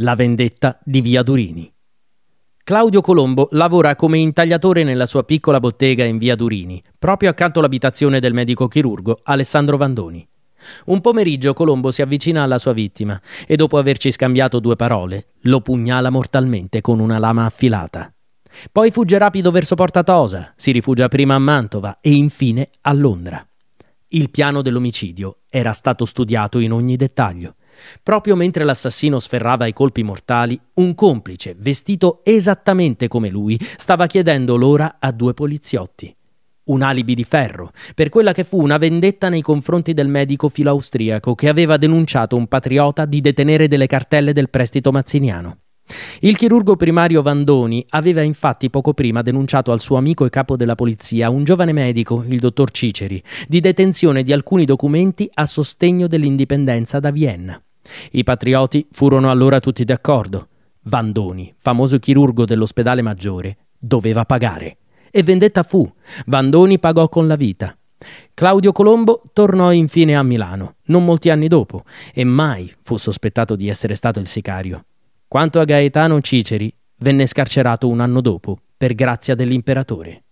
La vendetta di Via Durini. Claudio Colombo lavora come intagliatore nella sua piccola bottega in Via Durini, proprio accanto all'abitazione del medico chirurgo Alessandro Vandoni. Un pomeriggio Colombo si avvicina alla sua vittima e dopo averci scambiato due parole, lo pugnala mortalmente con una lama affilata. Poi fugge rapido verso Porta Tosa, si rifugia prima a Mantova e infine a Londra. Il piano dell'omicidio era stato studiato in ogni dettaglio. Proprio mentre l'assassino sferrava i colpi mortali, un complice, vestito esattamente come lui, stava chiedendo l'ora a due poliziotti. Un alibi di ferro, per quella che fu una vendetta nei confronti del medico filo-austriaco che aveva denunciato un patriota di detenere delle cartelle del prestito mazziniano. Il chirurgo primario Vandoni aveva infatti poco prima denunciato al suo amico e capo della polizia, un giovane medico, il dottor Ciceri, di detenzione di alcuni documenti a sostegno dell'indipendenza da Vienna. I patrioti furono allora tutti d'accordo. Vandoni, famoso chirurgo dell'ospedale maggiore, doveva pagare. E vendetta fu. Vandoni pagò con la vita. Claudio Colombo tornò infine a Milano, non molti anni dopo, e mai fu sospettato di essere stato il sicario. Quanto a Gaetano Ciceri, venne scarcerato un anno dopo per grazia dell'imperatore.